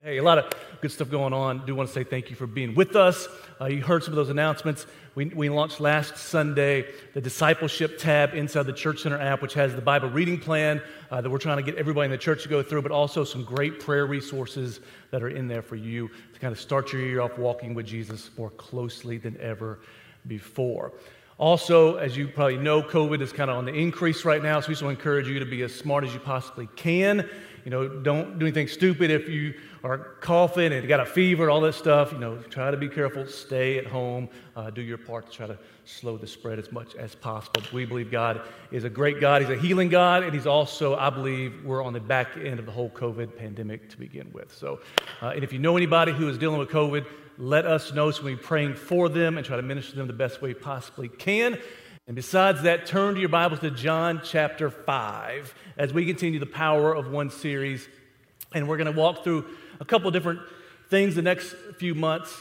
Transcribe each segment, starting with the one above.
Hey, a lot of good stuff going on. do want to say thank you for being with us. Uh, you heard some of those announcements. We, we launched last Sunday the discipleship tab inside the Church Center app, which has the Bible reading plan uh, that we're trying to get everybody in the church to go through, but also some great prayer resources that are in there for you to kind of start your year off walking with Jesus more closely than ever before. Also, as you probably know, COVID is kind of on the increase right now, so we just want to encourage you to be as smart as you possibly can. You know, don't do anything stupid if you are coughing and got a fever, all that stuff, you know, try to be careful. Stay at home. Uh, do your part to try to slow the spread as much as possible. We believe God is a great God. He's a healing God, and He's also, I believe, we're on the back end of the whole COVID pandemic to begin with. So, uh, and if you know anybody who is dealing with COVID, let us know so we can be praying for them and try to minister to them the best way we possibly can. And besides that, turn to your Bibles to John chapter 5 as we continue the Power of One series. And we're going to walk through a couple different things the next few months.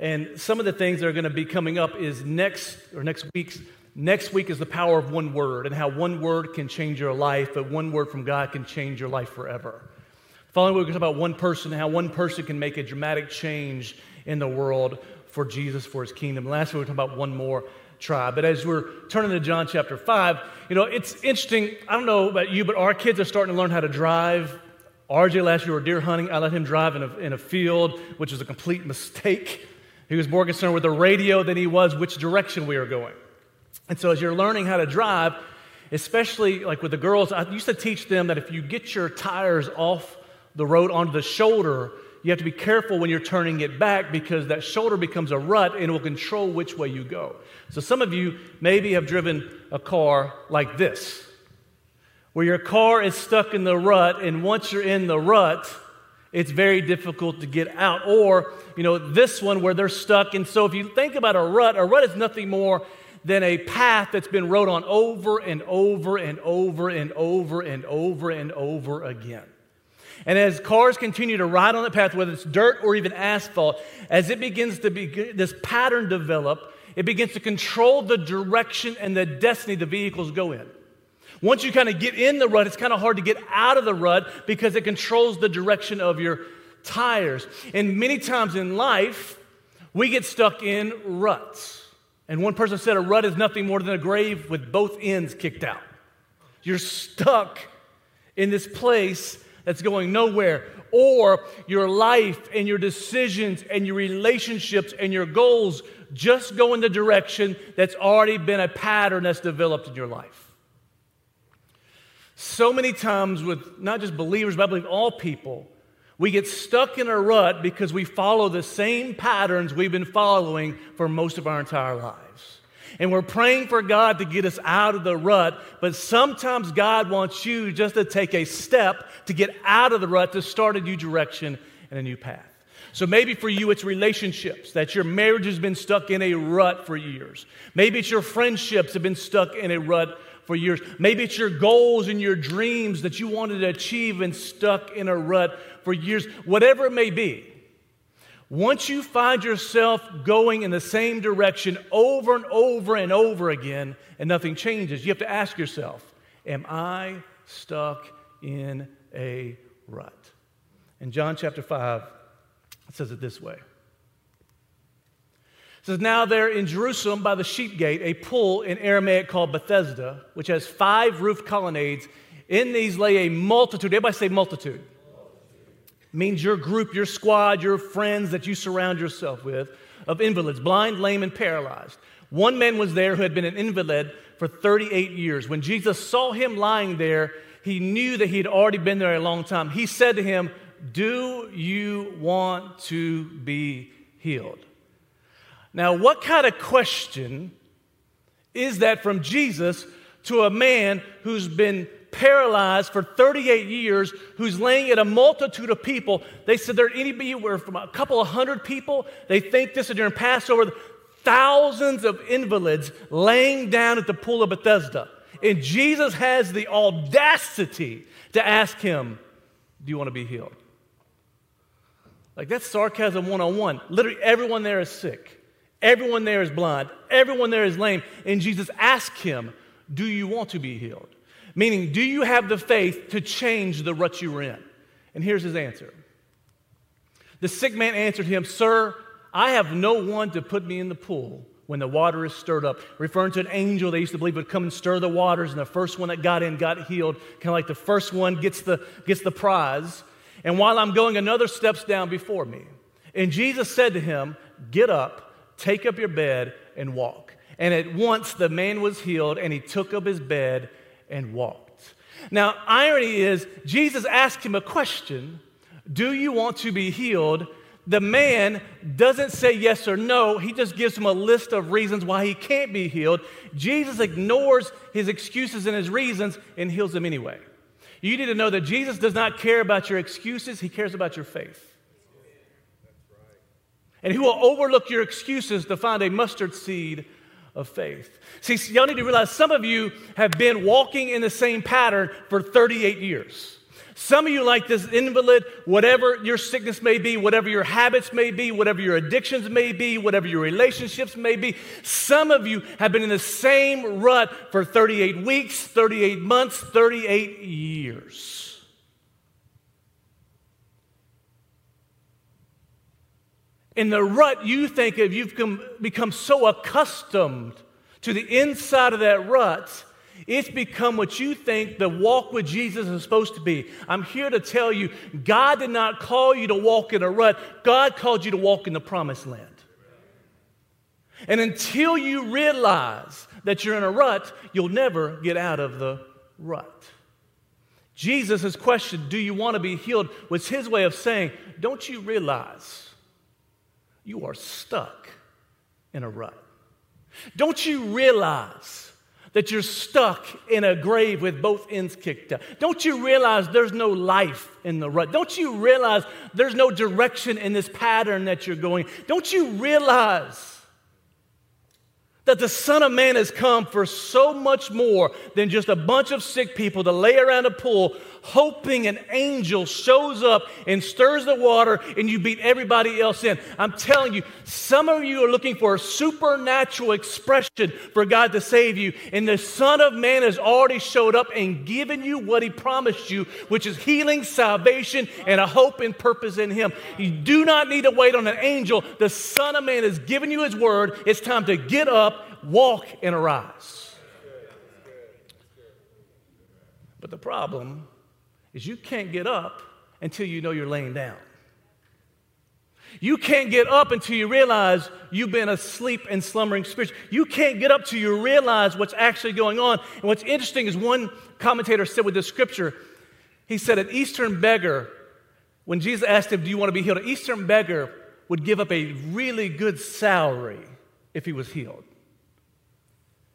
And some of the things that are going to be coming up is next or next week's next week is the power of one word and how one word can change your life, but one word from God can change your life forever. Following week, we're going to talk about one person, and how one person can make a dramatic change in the world for Jesus, for his kingdom. Last week, we talking about one more tribe. But as we're turning to John chapter 5, you know, it's interesting. I don't know about you, but our kids are starting to learn how to drive. RJ last year were deer hunting. I let him drive in a, in a field, which was a complete mistake. He was more concerned with the radio than he was which direction we were going. And so, as you're learning how to drive, especially like with the girls, I used to teach them that if you get your tires off the road onto the shoulder, you have to be careful when you're turning it back because that shoulder becomes a rut and it will control which way you go. So, some of you maybe have driven a car like this where your car is stuck in the rut, and once you're in the rut, it's very difficult to get out. Or, you know, this one where they're stuck. And so, if you think about a rut, a rut is nothing more than a path that's been rode on over and over and over and over and over and over again. And as cars continue to ride on the path, whether it's dirt or even asphalt, as it begins to be this pattern develop, it begins to control the direction and the destiny the vehicles go in. Once you kind of get in the rut, it's kind of hard to get out of the rut because it controls the direction of your tires. And many times in life, we get stuck in ruts. And one person said a rut is nothing more than a grave with both ends kicked out. You're stuck in this place that's going nowhere. Or your life and your decisions and your relationships and your goals just go in the direction that's already been a pattern that's developed in your life. So many times, with not just believers, but I believe all people, we get stuck in a rut because we follow the same patterns we've been following for most of our entire lives. And we're praying for God to get us out of the rut, but sometimes God wants you just to take a step to get out of the rut, to start a new direction and a new path. So maybe for you it's relationships, that your marriage has been stuck in a rut for years. Maybe it's your friendships have been stuck in a rut for years. Maybe it's your goals and your dreams that you wanted to achieve and stuck in a rut for years. Whatever it may be, once you find yourself going in the same direction over and over and over again and nothing changes, you have to ask yourself, Am I stuck in a rut? In John chapter 5, it says it this way. It says, Now there in Jerusalem by the sheep gate, a pool in Aramaic called Bethesda, which has five roof colonnades. In these lay a multitude. Everybody say multitude. Means your group, your squad, your friends that you surround yourself with of invalids, blind, lame, and paralyzed. One man was there who had been an invalid for 38 years. When Jesus saw him lying there, he knew that he had already been there a long time. He said to him, Do you want to be healed? Now, what kind of question is that from Jesus to a man who's been paralyzed for 38 years, who's laying at a multitude of people? They said there'd anywhere from a couple of hundred people. They think this is during Passover, thousands of invalids laying down at the pool of Bethesda. And Jesus has the audacity to ask him, Do you want to be healed? Like that's sarcasm 101. Literally, everyone there is sick. Everyone there is blind. Everyone there is lame. And Jesus asked him, Do you want to be healed? Meaning, do you have the faith to change the rut you were in? And here's his answer The sick man answered him, Sir, I have no one to put me in the pool when the water is stirred up, referring to an angel they used to believe would come and stir the waters, and the first one that got in got healed. Kind of like the first one gets the, gets the prize. And while I'm going, another steps down before me. And Jesus said to him, Get up, take up your bed, and walk. And at once the man was healed, and he took up his bed and walked. Now, irony is, Jesus asked him a question Do you want to be healed? The man doesn't say yes or no, he just gives him a list of reasons why he can't be healed. Jesus ignores his excuses and his reasons and heals him anyway. You need to know that Jesus does not care about your excuses, he cares about your faith. And he will overlook your excuses to find a mustard seed of faith. See, y'all need to realize some of you have been walking in the same pattern for 38 years. Some of you, like this invalid, whatever your sickness may be, whatever your habits may be, whatever your addictions may be, whatever your relationships may be, some of you have been in the same rut for 38 weeks, 38 months, 38 years. In the rut you think of, you've become so accustomed to the inside of that rut, it's become what you think the walk with Jesus is supposed to be. I'm here to tell you, God did not call you to walk in a rut, God called you to walk in the promised land. And until you realize that you're in a rut, you'll never get out of the rut. Jesus' question, Do you want to be healed? was his way of saying, Don't you realize you are stuck in a rut. Don't you realize that you're stuck in a grave with both ends kicked out? Don't you realize there's no life in the rut? Don't you realize there's no direction in this pattern that you're going? Don't you realize that the Son of Man has come for so much more than just a bunch of sick people to lay around a pool hoping an angel shows up and stirs the water and you beat everybody else in. I'm telling you, some of you are looking for a supernatural expression for God to save you, and the Son of Man has already showed up and given you what He promised you, which is healing, salvation, and a hope and purpose in Him. You do not need to wait on an angel. The Son of Man has given you His word. It's time to get up, walk, and arise. But the problem is you can't get up until you know you're laying down. You can't get up until you realize you've been asleep and slumbering spirit. You can't get up till you realize what's actually going on. And what's interesting is one commentator said with this scripture, he said, An Eastern beggar, when Jesus asked him, Do you want to be healed? An Eastern beggar would give up a really good salary if he was healed.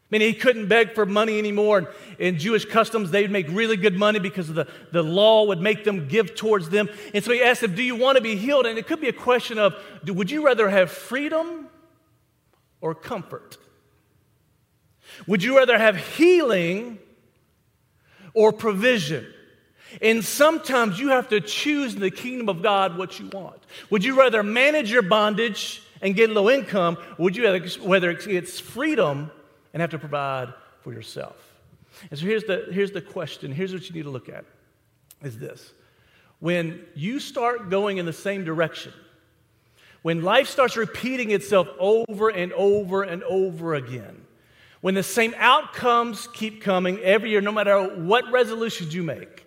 I mean, he couldn't beg for money anymore. And in Jewish customs, they'd make really good money because the, the law would make them give towards them. And so he asked them, Do you want to be healed? And it could be a question of Would you rather have freedom or comfort? Would you rather have healing or provision? And sometimes you have to choose in the kingdom of God what you want. Would you rather manage your bondage and get low income? would you rather, whether it's freedom and have to provide for yourself. And so here's the, here's the question. Here's what you need to look at is this. When you start going in the same direction, when life starts repeating itself over and over and over again, when the same outcomes keep coming every year, no matter what resolutions you make,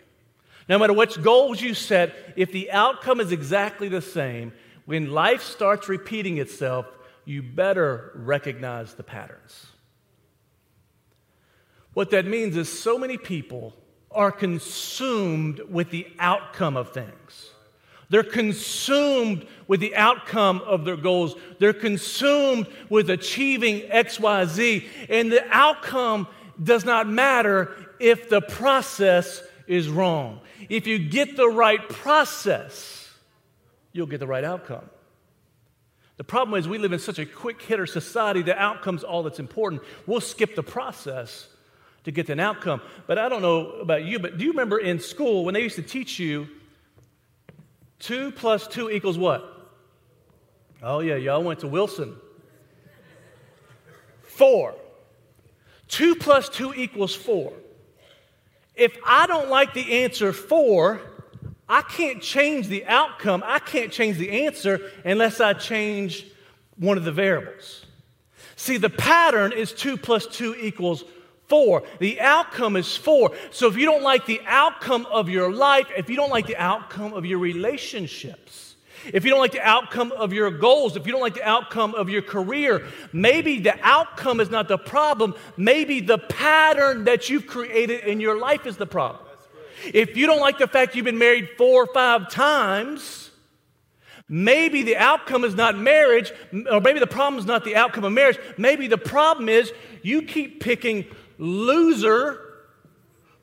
no matter what goals you set, if the outcome is exactly the same, when life starts repeating itself, you better recognize the patterns. What that means is so many people are consumed with the outcome of things. They're consumed with the outcome of their goals. They're consumed with achieving XYZ. And the outcome does not matter if the process is wrong. If you get the right process, you'll get the right outcome. The problem is, we live in such a quick hitter society, the outcome's all that's important. We'll skip the process to get an outcome. But I don't know about you, but do you remember in school when they used to teach you two plus two equals what? Oh, yeah, y'all went to Wilson. Four. Two plus two equals four. If I don't like the answer four, I can't change the outcome, I can't change the answer unless I change one of the variables. See, the pattern is 2 plus 2 equals 4. The outcome is 4. So if you don't like the outcome of your life, if you don't like the outcome of your relationships, if you don't like the outcome of your goals, if you don't like the outcome of your career, maybe the outcome is not the problem. Maybe the pattern that you've created in your life is the problem. If you don't like the fact you've been married four or five times, maybe the outcome is not marriage, or maybe the problem is not the outcome of marriage. Maybe the problem is you keep picking loser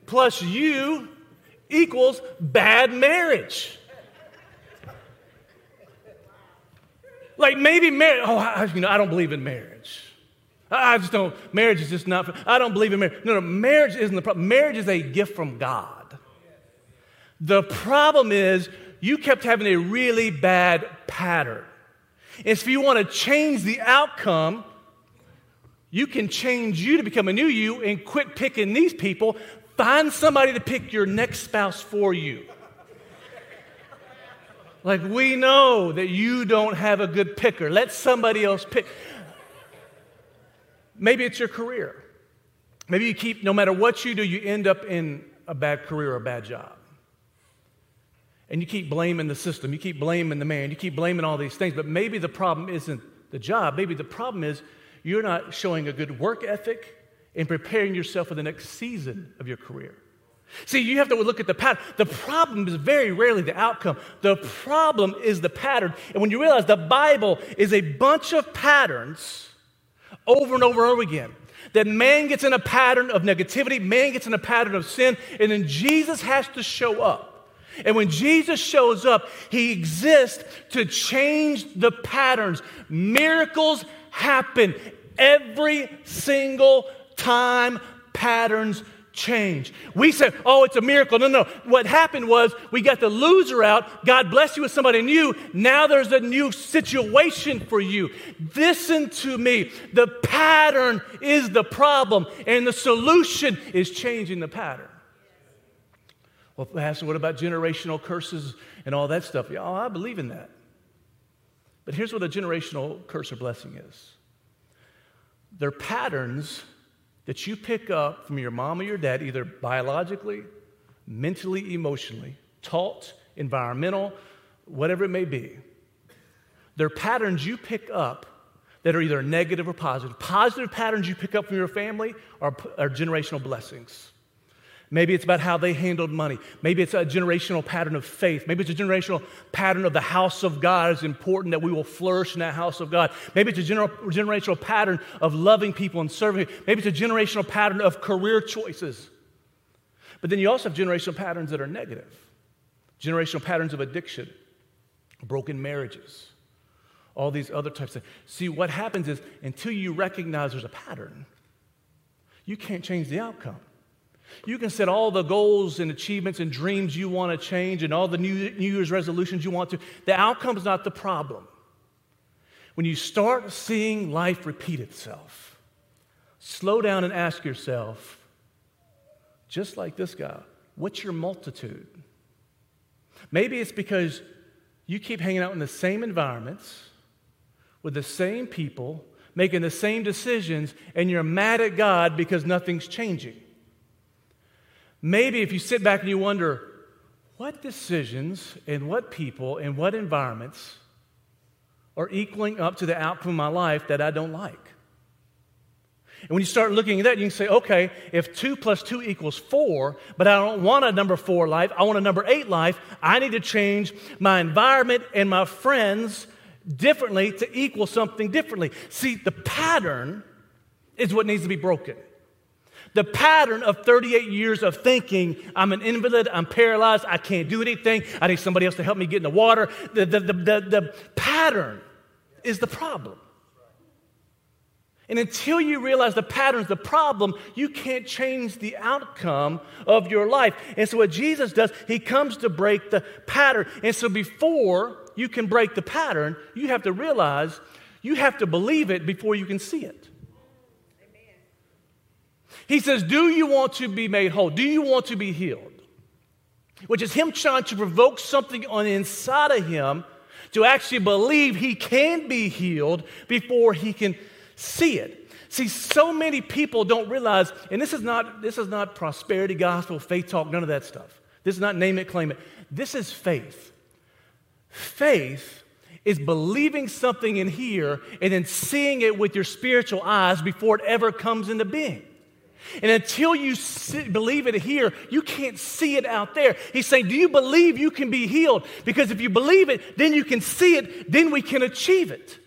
plus you equals bad marriage. Like maybe marriage, oh, I, you know, I don't believe in marriage. I just don't, marriage is just not, I don't believe in marriage. No, no, marriage isn't the problem. Marriage is a gift from God. The problem is you kept having a really bad pattern. And if you want to change the outcome, you can change you to become a new you and quit picking these people. Find somebody to pick your next spouse for you. Like, we know that you don't have a good picker. Let somebody else pick. Maybe it's your career. Maybe you keep, no matter what you do, you end up in a bad career or a bad job. And you keep blaming the system, you keep blaming the man, you keep blaming all these things, but maybe the problem isn't the job. Maybe the problem is you're not showing a good work ethic and preparing yourself for the next season of your career. See, you have to look at the pattern. The problem is very rarely the outcome. The problem is the pattern. And when you realize the Bible is a bunch of patterns over and over and over again, that man gets in a pattern of negativity, man gets in a pattern of sin, and then Jesus has to show up and when Jesus shows up, he exists to change the patterns. Miracles happen every single time patterns change. We say, oh, it's a miracle. No, no. What happened was we got the loser out. God bless you with somebody new. Now there's a new situation for you. Listen to me. The pattern is the problem, and the solution is changing the pattern. Well, Pastor, what about generational curses and all that stuff? Yeah, oh, I believe in that. But here's what a generational curse or blessing is they're patterns that you pick up from your mom or your dad, either biologically, mentally, emotionally, taught, environmental, whatever it may be. They're patterns you pick up that are either negative or positive. Positive patterns you pick up from your family are, are generational blessings. Maybe it's about how they handled money. Maybe it's a generational pattern of faith. Maybe it's a generational pattern of the house of God. It's important that we will flourish in that house of God. Maybe it's a gener- generational pattern of loving people and serving. Maybe it's a generational pattern of career choices. But then you also have generational patterns that are negative generational patterns of addiction, broken marriages, all these other types of. See, what happens is until you recognize there's a pattern, you can't change the outcome. You can set all the goals and achievements and dreams you want to change and all the New, New Year's resolutions you want to. The outcome is not the problem. When you start seeing life repeat itself, slow down and ask yourself, just like this guy, what's your multitude? Maybe it's because you keep hanging out in the same environments with the same people, making the same decisions, and you're mad at God because nothing's changing. Maybe if you sit back and you wonder, what decisions and what people and what environments are equaling up to the outcome of my life that I don't like? And when you start looking at that, you can say, okay, if two plus two equals four, but I don't want a number four life, I want a number eight life, I need to change my environment and my friends differently to equal something differently. See, the pattern is what needs to be broken. The pattern of 38 years of thinking, I'm an invalid, I'm paralyzed, I can't do anything, I need somebody else to help me get in the water. The, the, the, the, the pattern is the problem. And until you realize the pattern is the problem, you can't change the outcome of your life. And so, what Jesus does, he comes to break the pattern. And so, before you can break the pattern, you have to realize you have to believe it before you can see it. He says, Do you want to be made whole? Do you want to be healed? which is him trying to provoke something on the inside of him to actually believe he can be healed before he can see it. See, so many people don't realize, and this is not this is not prosperity gospel, faith talk, none of that stuff. This is not name it, claim it. This is faith. Faith is believing something in here and then seeing it with your spiritual eyes before it ever comes into being. And until you believe it here, you can't see it out there. He's saying, Do you believe you can be healed? Because if you believe it, then you can see it, then we can achieve it.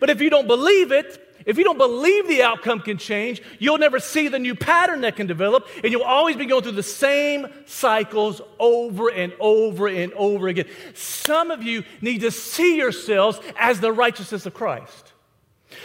But if you don't believe it, if you don't believe the outcome can change, you'll never see the new pattern that can develop, and you'll always be going through the same cycles over and over and over again. Some of you need to see yourselves as the righteousness of Christ.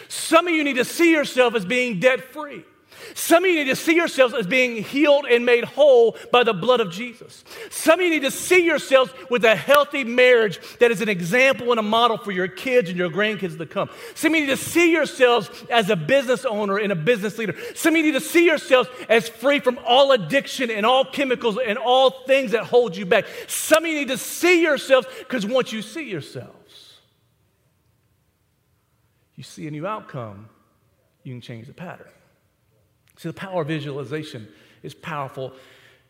Some of you need to see yourself as being debt free. Some of you need to see yourselves as being healed and made whole by the blood of Jesus. Some of you need to see yourselves with a healthy marriage that is an example and a model for your kids and your grandkids to come. Some of you need to see yourselves as a business owner and a business leader. Some of you need to see yourselves as free from all addiction and all chemicals and all things that hold you back. Some of you need to see yourselves because once you see yourselves, you see a new outcome, you can change the pattern. See, the power of visualization is powerful.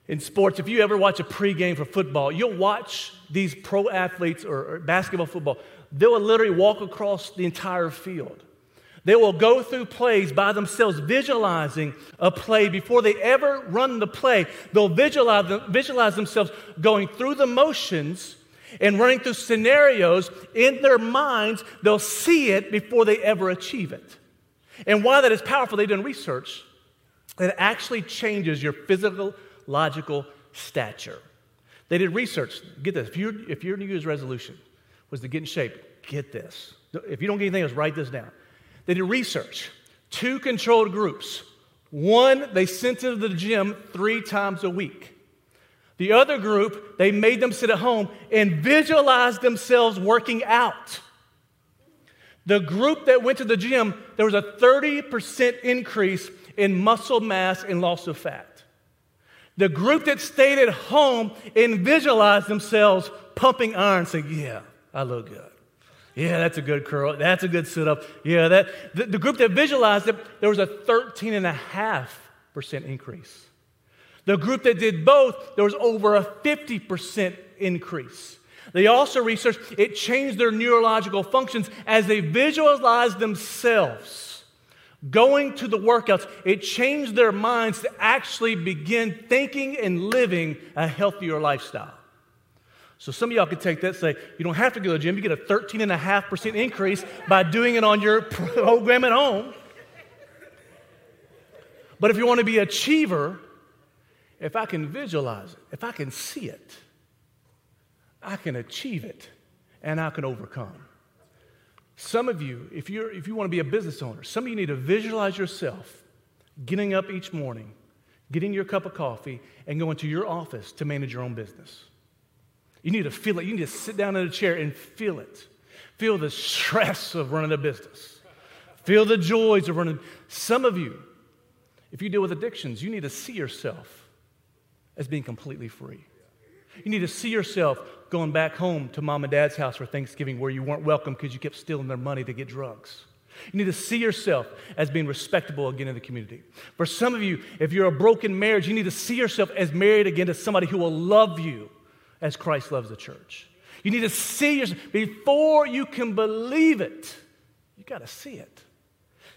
In sports, if you ever watch a pregame for football, you'll watch these pro athletes or, or basketball, football, they will literally walk across the entire field. They will go through plays by themselves, visualizing a play before they ever run the play. They'll visualize, them, visualize themselves going through the motions and running through scenarios in their minds. They'll see it before they ever achieve it. And why that is powerful, they've done research it actually changes your physical, logical stature. They did research. Get this. If, you if your New Year's resolution was to get in shape, get this. If you don't get anything else, write this down. They did research. Two controlled groups. One, they sent to the gym three times a week. The other group, they made them sit at home and visualize themselves working out. The group that went to the gym, there was a 30% increase in muscle mass and loss of fat. The group that stayed at home and visualized themselves pumping iron, saying, Yeah, I look good. Yeah, that's a good curl. That's a good sit up. Yeah, that the, the group that visualized it, there was a 13.5% increase. The group that did both, there was over a 50% increase. They also researched it changed their neurological functions as they visualized themselves going to the workouts, it changed their minds to actually begin thinking and living a healthier lifestyle. So some of y'all could take that say, you don't have to go to the gym, you get a 13.5% increase by doing it on your program at home. But if you want to be achiever, if I can visualize it, if I can see it, I can achieve it and I can overcome. Some of you, if, you're, if you want to be a business owner, some of you need to visualize yourself getting up each morning, getting your cup of coffee, and going to your office to manage your own business. You need to feel it. You need to sit down in a chair and feel it. Feel the stress of running a business. Feel the joys of running. Some of you, if you deal with addictions, you need to see yourself as being completely free. You need to see yourself going back home to mom and dad's house for Thanksgiving where you weren't welcome because you kept stealing their money to get drugs. You need to see yourself as being respectable again in the community. For some of you, if you're a broken marriage, you need to see yourself as married again to somebody who will love you as Christ loves the church. You need to see yourself before you can believe it. You got to see it.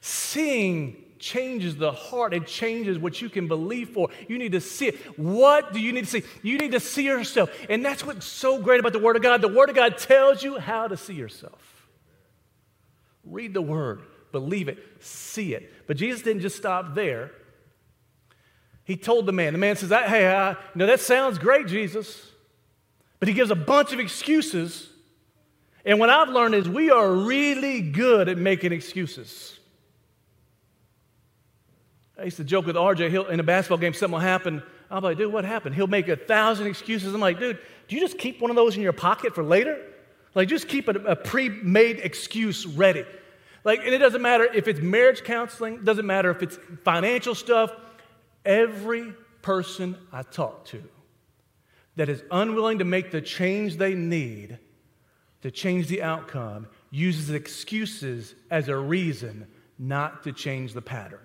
Seeing changes the heart. It changes what you can believe for. You need to see it. What do you need to see? You need to see yourself. And that's what's so great about the Word of God. The Word of God tells you how to see yourself. Read the Word, believe it, see it. But Jesus didn't just stop there. He told the man, the man says, Hey, I, you know, that sounds great, Jesus. But he gives a bunch of excuses. And what I've learned is we are really good at making excuses. I used to joke with RJ he'll, in a basketball game, something will happen. I'm like, dude, what happened? He'll make a thousand excuses. I'm like, dude, do you just keep one of those in your pocket for later? Like, just keep a, a pre made excuse ready. Like, and it doesn't matter if it's marriage counseling, doesn't matter if it's financial stuff. Every person I talk to that is unwilling to make the change they need to change the outcome uses excuses as a reason not to change the pattern.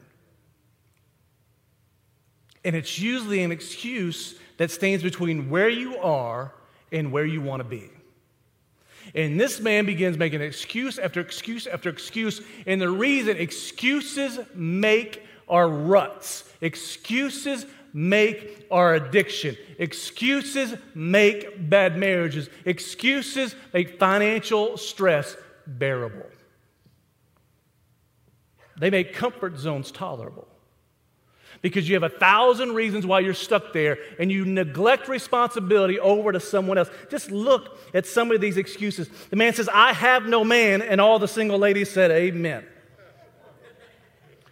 And it's usually an excuse that stands between where you are and where you want to be. And this man begins making excuse after excuse after excuse. And the reason excuses make our ruts, excuses make our addiction, excuses make bad marriages, excuses make financial stress bearable. They make comfort zones tolerable because you have a thousand reasons why you're stuck there and you neglect responsibility over to someone else. Just look at some of these excuses. The man says, I have no man, and all the single ladies said, Amen.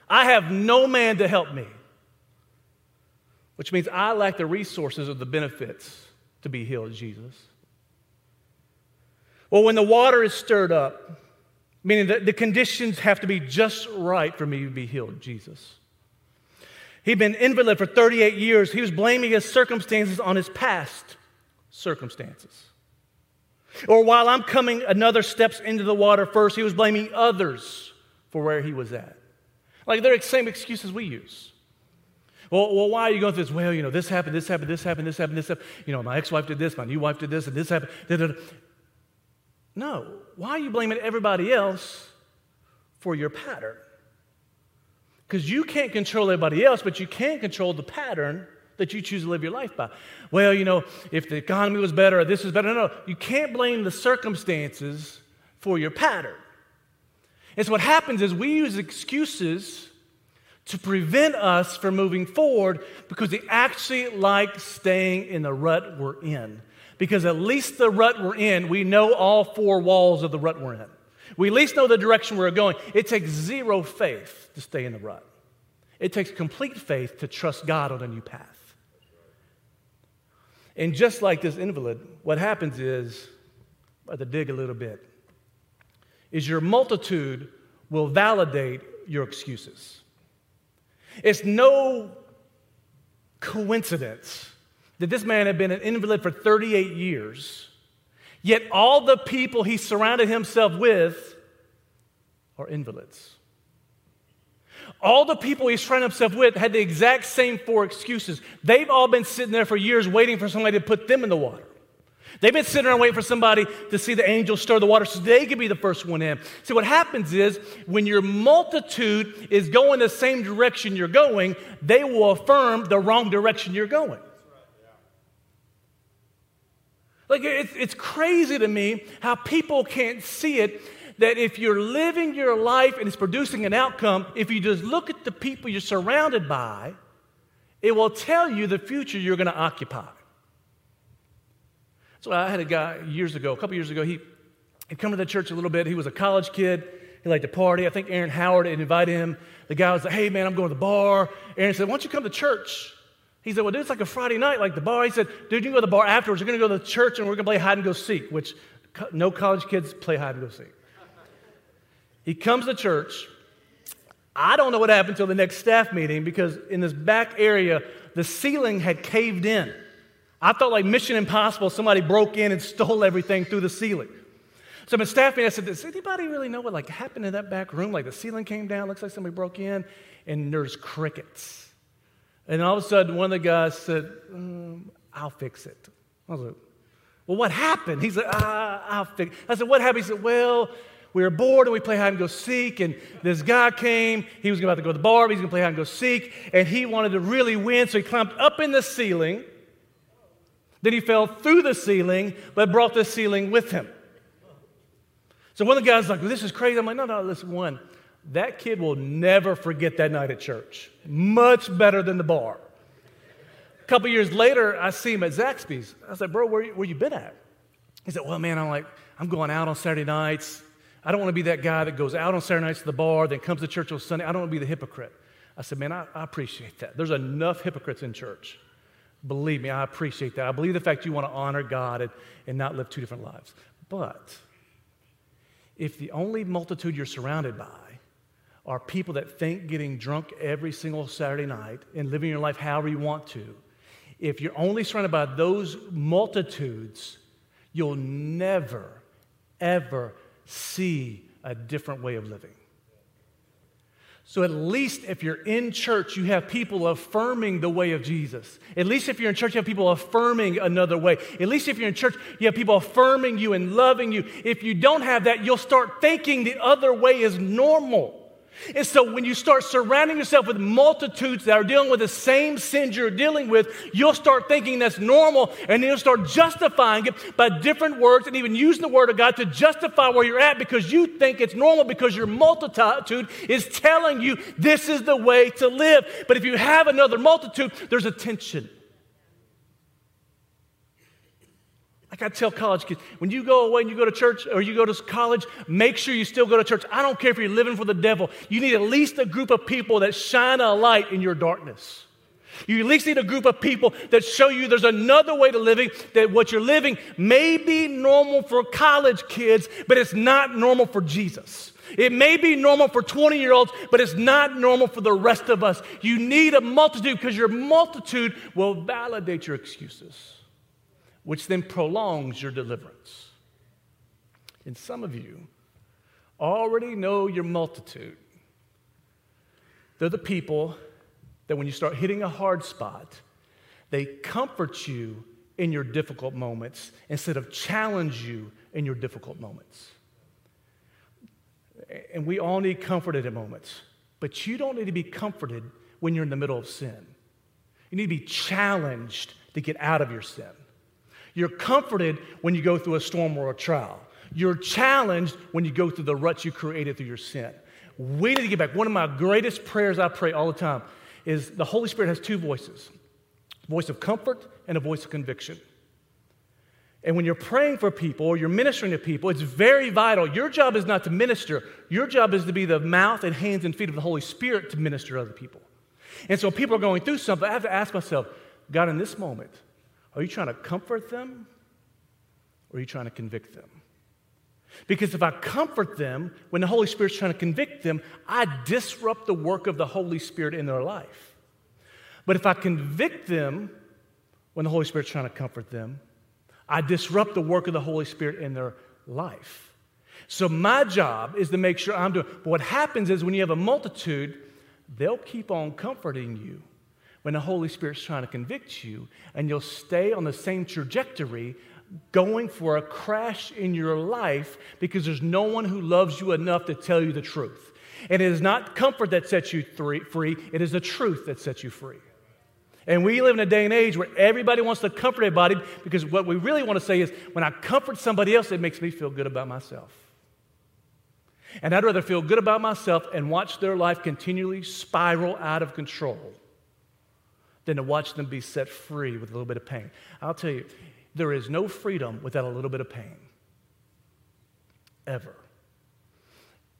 I have no man to help me, which means I lack the resources or the benefits to be healed, Jesus. Well, when the water is stirred up, meaning that the conditions have to be just right for me to be healed, Jesus. He'd been invalid for 38 years. He was blaming his circumstances on his past circumstances. Or while I'm coming another steps into the water first, he was blaming others for where he was at. Like they're the same excuses we use. Well, well, why are you going through this? Well, you know, this happened, this happened, this happened, this happened, this happened. You know, my ex-wife did this, my new wife did this, and this happened. No. Why are you blaming everybody else for your pattern? Because you can't control everybody else, but you can control the pattern that you choose to live your life by. Well, you know, if the economy was better or this is better, no, no. You can't blame the circumstances for your pattern. And so what happens is we use excuses to prevent us from moving forward because we actually like staying in the rut we're in. Because at least the rut we're in, we know all four walls of the rut we're in. We at least know the direction we're going. It takes zero faith to stay in the rut. It takes complete faith to trust God on a new path. And just like this invalid, what happens is, I to dig a little bit, is your multitude will validate your excuses. It's no coincidence that this man had been an invalid for 38 years Yet all the people he surrounded himself with are invalids. All the people he's surrounded himself with had the exact same four excuses. They've all been sitting there for years waiting for somebody to put them in the water. They've been sitting around waiting for somebody to see the angel stir the water so they could be the first one in. See, what happens is when your multitude is going the same direction you're going, they will affirm the wrong direction you're going. Like, it's, it's crazy to me how people can't see it that if you're living your life and it's producing an outcome, if you just look at the people you're surrounded by, it will tell you the future you're going to occupy. So I had a guy years ago, a couple years ago, he had come to the church a little bit. He was a college kid. He liked to party. I think Aaron Howard had invited him. The guy was like, hey, man, I'm going to the bar. Aaron said, why don't you come to church? He said, Well, dude, it's like a Friday night, like the bar. He said, Dude, you can go to the bar afterwards. We're going to go to the church and we're going to play hide and go seek, which no college kids play hide and go seek. He comes to church. I don't know what happened until the next staff meeting because in this back area, the ceiling had caved in. I thought like Mission Impossible, somebody broke in and stole everything through the ceiling. So my staff meeting, I said, does anybody really know what like happened in that back room? Like the ceiling came down, looks like somebody broke in, and there's crickets. And all of a sudden, one of the guys said, mm, I'll fix it. I was like, Well, what happened? He said, ah, I'll fix it. I said, What happened? He said, Well, we were bored and we played hide and go seek. And this guy came. He was about to go to the bar, but he's going to play hide and go seek. And he wanted to really win, so he climbed up in the ceiling. Then he fell through the ceiling, but brought the ceiling with him. So one of the guys was like, This is crazy. I'm like, No, no, listen, one that kid will never forget that night at church. Much better than the bar. A couple years later, I see him at Zaxby's. I said, Bro, where, where you been at? He said, Well, man, I'm like, I'm going out on Saturday nights. I don't want to be that guy that goes out on Saturday nights to the bar, then comes to church on Sunday. I don't want to be the hypocrite. I said, Man, I, I appreciate that. There's enough hypocrites in church. Believe me, I appreciate that. I believe the fact you want to honor God and, and not live two different lives. But if the only multitude you're surrounded by are people that think getting drunk every single Saturday night and living your life however you want to if you're only surrounded by those multitudes, you'll never, ever see a different way of living. So, at least if you're in church, you have people affirming the way of Jesus. At least if you're in church, you have people affirming another way. At least if you're in church, you have people affirming you and loving you. If you don't have that, you'll start thinking the other way is normal. And so when you start surrounding yourself with multitudes that are dealing with the same sins you're dealing with, you'll start thinking that's normal and then you'll start justifying it by different words and even using the word of God to justify where you're at because you think it's normal because your multitude is telling you this is the way to live. But if you have another multitude, there's a tension. Like I tell college kids, when you go away and you go to church or you go to college, make sure you still go to church. I don't care if you're living for the devil. You need at least a group of people that shine a light in your darkness. You at least need a group of people that show you there's another way to living, that what you're living may be normal for college kids, but it's not normal for Jesus. It may be normal for 20 year olds, but it's not normal for the rest of us. You need a multitude because your multitude will validate your excuses which then prolongs your deliverance. And some of you already know your multitude. They're the people that when you start hitting a hard spot, they comfort you in your difficult moments instead of challenge you in your difficult moments. And we all need comforted at moments, but you don't need to be comforted when you're in the middle of sin. You need to be challenged to get out of your sin. You're comforted when you go through a storm or a trial. You're challenged when you go through the ruts you created through your sin. We need to get back. One of my greatest prayers I pray all the time is the Holy Spirit has two voices voice of comfort and a voice of conviction. And when you're praying for people or you're ministering to people, it's very vital. Your job is not to minister, your job is to be the mouth and hands and feet of the Holy Spirit to minister to other people. And so people are going through something. I have to ask myself, God, in this moment, are you trying to comfort them or are you trying to convict them? Because if I comfort them when the Holy Spirit's trying to convict them, I disrupt the work of the Holy Spirit in their life. But if I convict them when the Holy Spirit's trying to comfort them, I disrupt the work of the Holy Spirit in their life. So my job is to make sure I'm doing. But what happens is when you have a multitude, they'll keep on comforting you when the Holy Spirit's trying to convict you, and you'll stay on the same trajectory going for a crash in your life because there's no one who loves you enough to tell you the truth. And it is not comfort that sets you free, it is the truth that sets you free. And we live in a day and age where everybody wants to comfort everybody because what we really want to say is when I comfort somebody else, it makes me feel good about myself. And I'd rather feel good about myself and watch their life continually spiral out of control than to watch them be set free with a little bit of pain. I'll tell you, there is no freedom without a little bit of pain. Ever.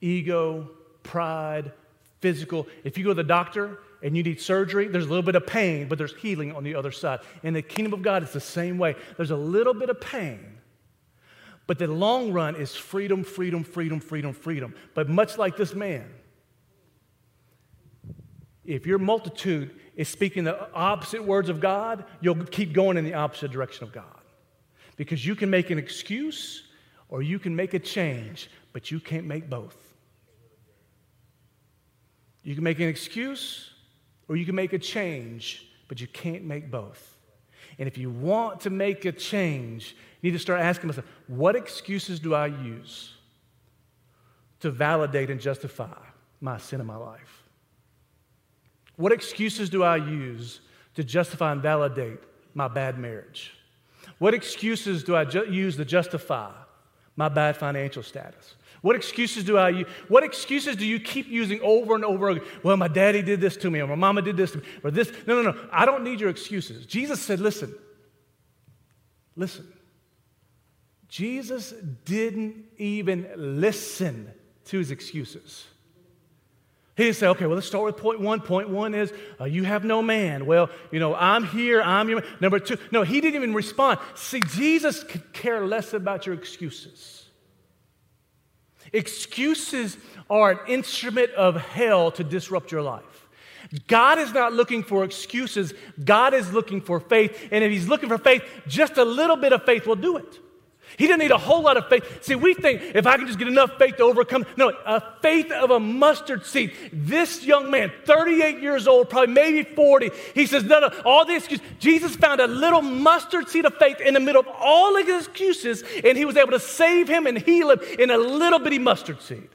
Ego, pride, physical. If you go to the doctor and you need surgery, there's a little bit of pain, but there's healing on the other side. In the kingdom of God, it's the same way. There's a little bit of pain, but the long run is freedom, freedom, freedom, freedom, freedom. But much like this man, if your multitude is speaking the opposite words of God, you'll keep going in the opposite direction of God. Because you can make an excuse or you can make a change, but you can't make both. You can make an excuse or you can make a change, but you can't make both. And if you want to make a change, you need to start asking yourself, what excuses do I use to validate and justify my sin in my life? What excuses do I use to justify and validate my bad marriage? What excuses do I ju- use to justify my bad financial status? What excuses do I use? What excuses do you keep using over and over again? Well, my daddy did this to me, or my mama did this to me, or this. No, no, no. I don't need your excuses. Jesus said, listen, listen. Jesus didn't even listen to his excuses. He didn't say, okay, well, let's start with point one. Point one is, uh, you have no man. Well, you know, I'm here, I'm your man. Number two, no, he didn't even respond. See, Jesus could care less about your excuses. Excuses are an instrument of hell to disrupt your life. God is not looking for excuses. God is looking for faith. And if He's looking for faith, just a little bit of faith will do it. He didn't need a whole lot of faith. See, we think if I can just get enough faith to overcome. No, a faith of a mustard seed. This young man, 38 years old, probably maybe 40, he says, No, no, all the excuses. Jesus found a little mustard seed of faith in the middle of all of his excuses, and he was able to save him and heal him in a little bitty mustard seed.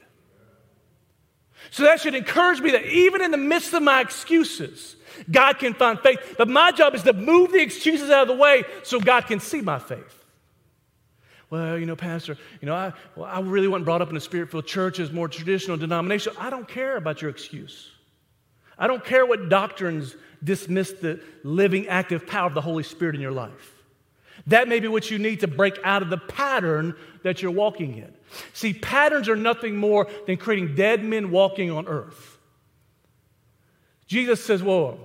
So that should encourage me that even in the midst of my excuses, God can find faith. But my job is to move the excuses out of the way so God can see my faith well, you know, Pastor, you know, I, well, I really wasn't brought up in a spirit filled church as more traditional denomination. I don't care about your excuse. I don't care what doctrines dismiss the living, active power of the Holy Spirit in your life. That may be what you need to break out of the pattern that you're walking in. See, patterns are nothing more than creating dead men walking on earth. Jesus says, Whoa,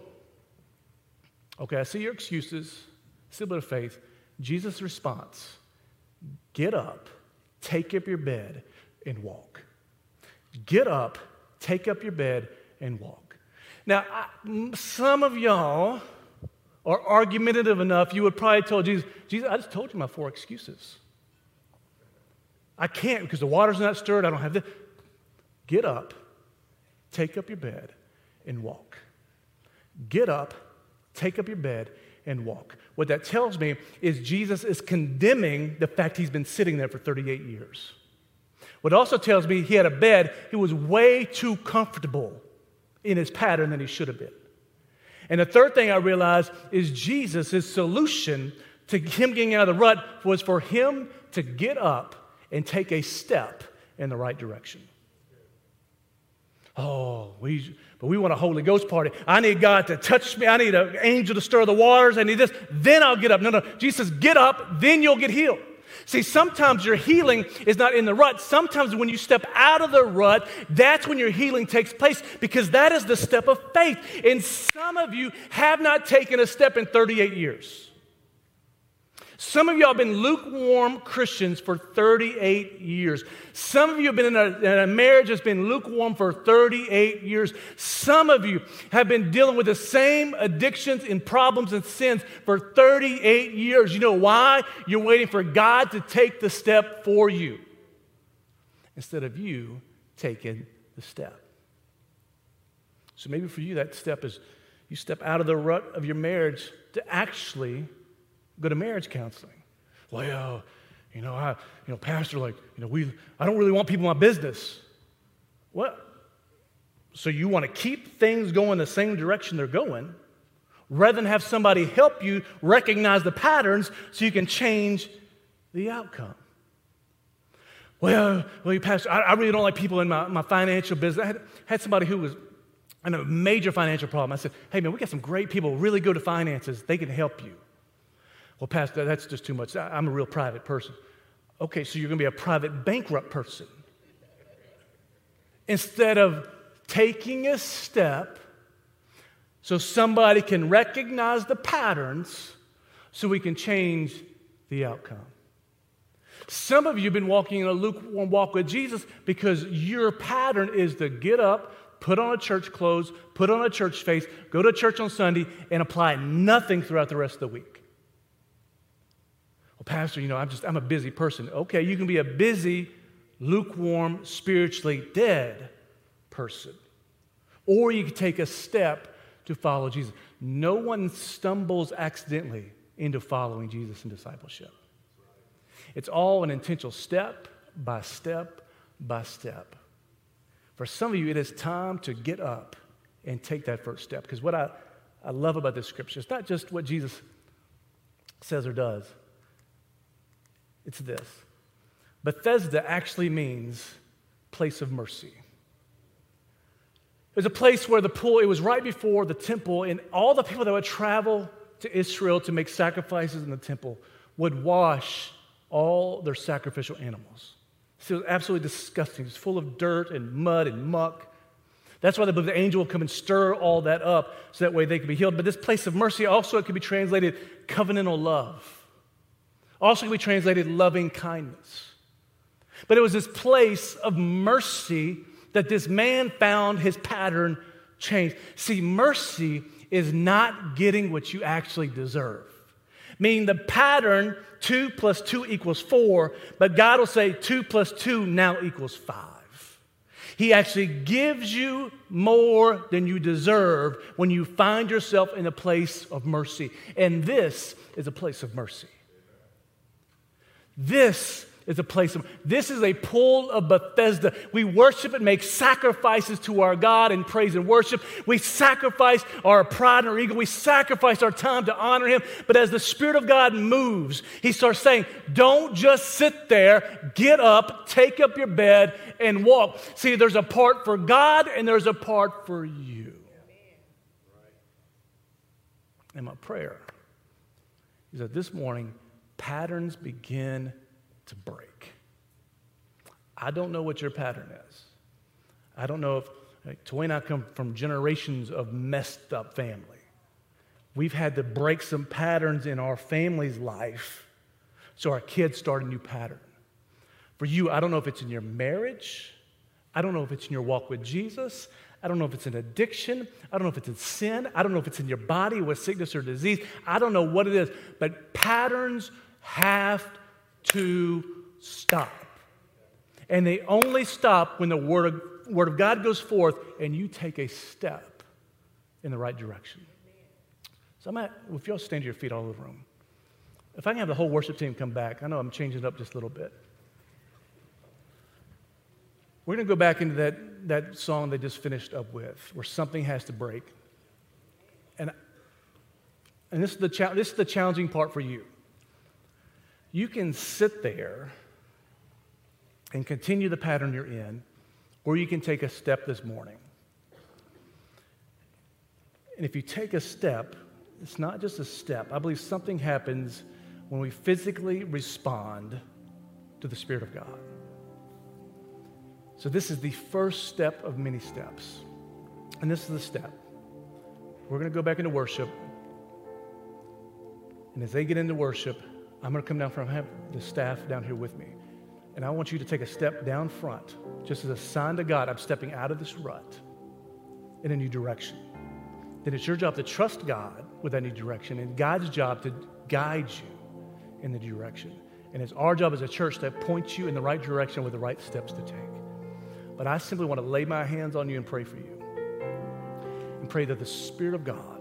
okay, I see your excuses, still bit of faith. Jesus' response Get up, take up your bed, and walk. Get up, take up your bed, and walk. Now, I, some of y'all are argumentative enough, you would probably tell Jesus, Jesus, I just told you my four excuses. I can't because the water's not stirred, I don't have the. Get up, take up your bed, and walk. Get up, take up your bed, and walk. What that tells me is Jesus is condemning the fact he's been sitting there for 38 years. What also tells me he had a bed, he was way too comfortable in his pattern than he should have been. And the third thing I realized is Jesus' solution to him getting out of the rut was for him to get up and take a step in the right direction. Oh, we, but we want a Holy Ghost party. I need God to touch me. I need an angel to stir the waters. I need this. Then I'll get up. No, no. Jesus get up, then you'll get healed. See, sometimes your healing is not in the rut. Sometimes when you step out of the rut, that's when your healing takes place because that is the step of faith. And some of you have not taken a step in 38 years. Some of y'all have been lukewarm Christians for 38 years. Some of you have been in a, in a, marriage that's been lukewarm for 38 years. Some of you have been dealing with the same addictions and problems and sins for 38 years. You know why? You're waiting for God to take the step for you instead of you taking the step. So maybe for you, that step is you step out of the rut of your marriage to actually go to marriage counseling. Well, you know, I, you know, pastor, like, you know, we, I don't really want people in my business. What? So you want to keep things going the same direction they're going, rather than have somebody help you recognize the patterns so you can change the outcome. Well, well, pastor, I, I really don't like people in my, my financial business. I had, had somebody who was in a major financial problem. I said, hey, man, we got some great people really good at finances. They can help you. Well, Pastor, that's just too much. I'm a real private person. Okay, so you're going to be a private bankrupt person. Instead of taking a step so somebody can recognize the patterns so we can change the outcome. Some of you have been walking in a lukewarm walk with Jesus because your pattern is to get up, put on a church clothes, put on a church face, go to church on Sunday, and apply nothing throughout the rest of the week. Pastor, you know, I'm just, I'm a busy person. Okay, you can be a busy, lukewarm, spiritually dead person. Or you can take a step to follow Jesus. No one stumbles accidentally into following Jesus in discipleship. It's all an intentional step by step by step. For some of you, it is time to get up and take that first step. Because what I, I love about this scripture, it's not just what Jesus says or does, it's this Bethesda actually means place of mercy. It was a place where the pool, it was right before the temple, and all the people that would travel to Israel to make sacrifices in the temple would wash all their sacrificial animals. So it was absolutely disgusting. It was full of dirt and mud and muck. That's why the angel will come and stir all that up so that way they could be healed. But this place of mercy also it could be translated covenantal love. Also, can be translated loving kindness. But it was this place of mercy that this man found his pattern changed. See, mercy is not getting what you actually deserve. Meaning the pattern, two plus two equals four, but God will say two plus two now equals five. He actually gives you more than you deserve when you find yourself in a place of mercy. And this is a place of mercy. This is a place of, this is a pool of Bethesda. We worship and make sacrifices to our God in praise and worship. We sacrifice our pride and our ego. We sacrifice our time to honor Him. But as the Spirit of God moves, He starts saying, Don't just sit there, get up, take up your bed, and walk. See, there's a part for God and there's a part for you. And my prayer is that this morning, patterns begin to break. I don't know what your pattern is. I don't know if like, Toy and I come from generations of messed up family. We've had to break some patterns in our family's life so our kids start a new pattern. For you, I don't know if it's in your marriage. I don't know if it's in your walk with Jesus. I don't know if it's an addiction. I don't know if it's in sin. I don't know if it's in your body with sickness or disease. I don't know what it is. But patterns have to stop. And they only stop when the word of, word of God goes forth and you take a step in the right direction. So I'm at, if y'all stand to your feet all over the room, if I can have the whole worship team come back, I know I'm changing it up just a little bit. We're going to go back into that, that song they just finished up with, where something has to break. And, and this, is the cha- this is the challenging part for you you can sit there and continue the pattern you're in, or you can take a step this morning. And if you take a step, it's not just a step. I believe something happens when we physically respond to the Spirit of God. So, this is the first step of many steps. And this is the step. We're going to go back into worship. And as they get into worship, I'm going to come down from the staff down here with me. And I want you to take a step down front, just as a sign to God, I'm stepping out of this rut in a new direction. Then it's your job to trust God with that new direction, and God's job to guide you in the direction. And it's our job as a church to point you in the right direction with the right steps to take. But I simply want to lay my hands on you and pray for you. And pray that the Spirit of God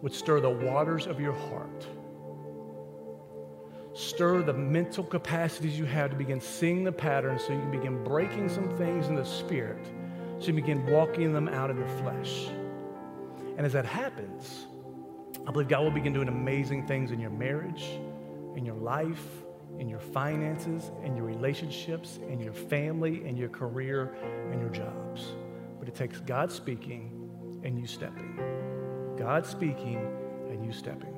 would stir the waters of your heart stir the mental capacities you have to begin seeing the patterns so you can begin breaking some things in the spirit, so you begin walking them out in the flesh. And as that happens, I believe God will begin doing amazing things in your marriage, in your life, in your finances, in your relationships, in your family, in your career, and your jobs. But it takes God speaking and you stepping. God speaking and you stepping.